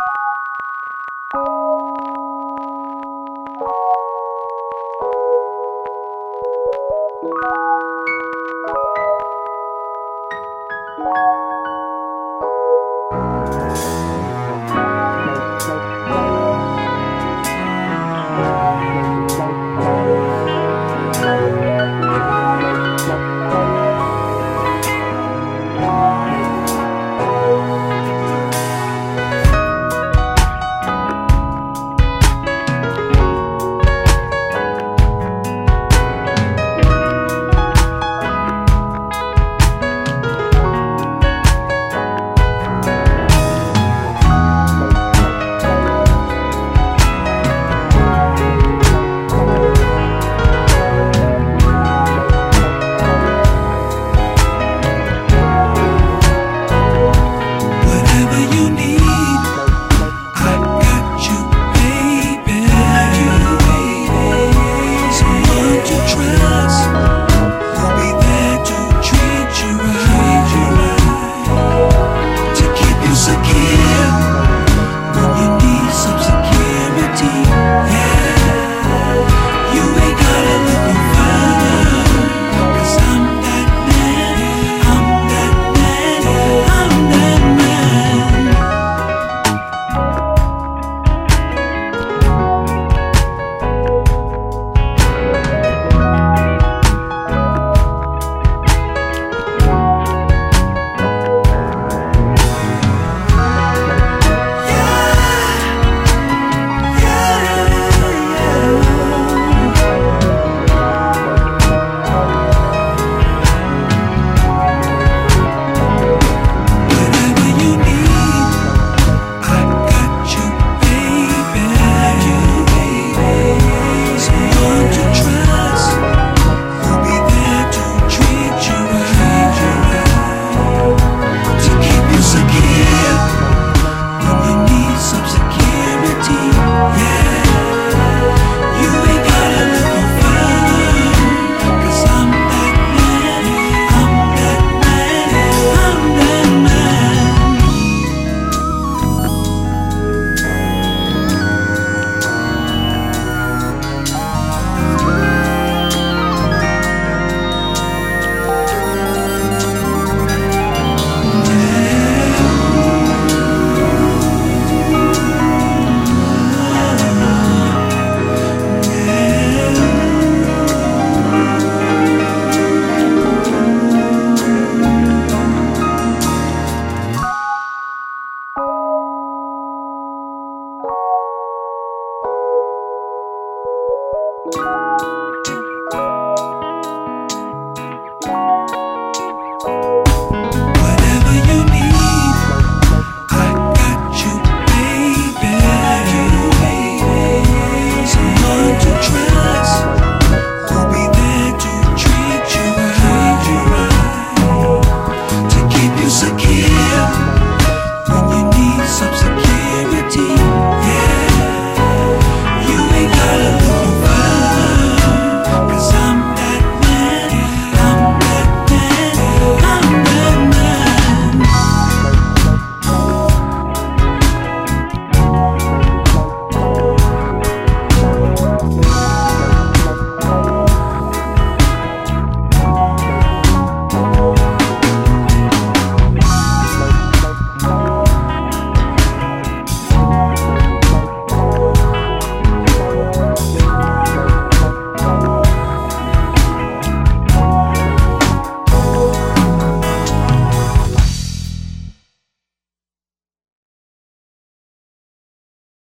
you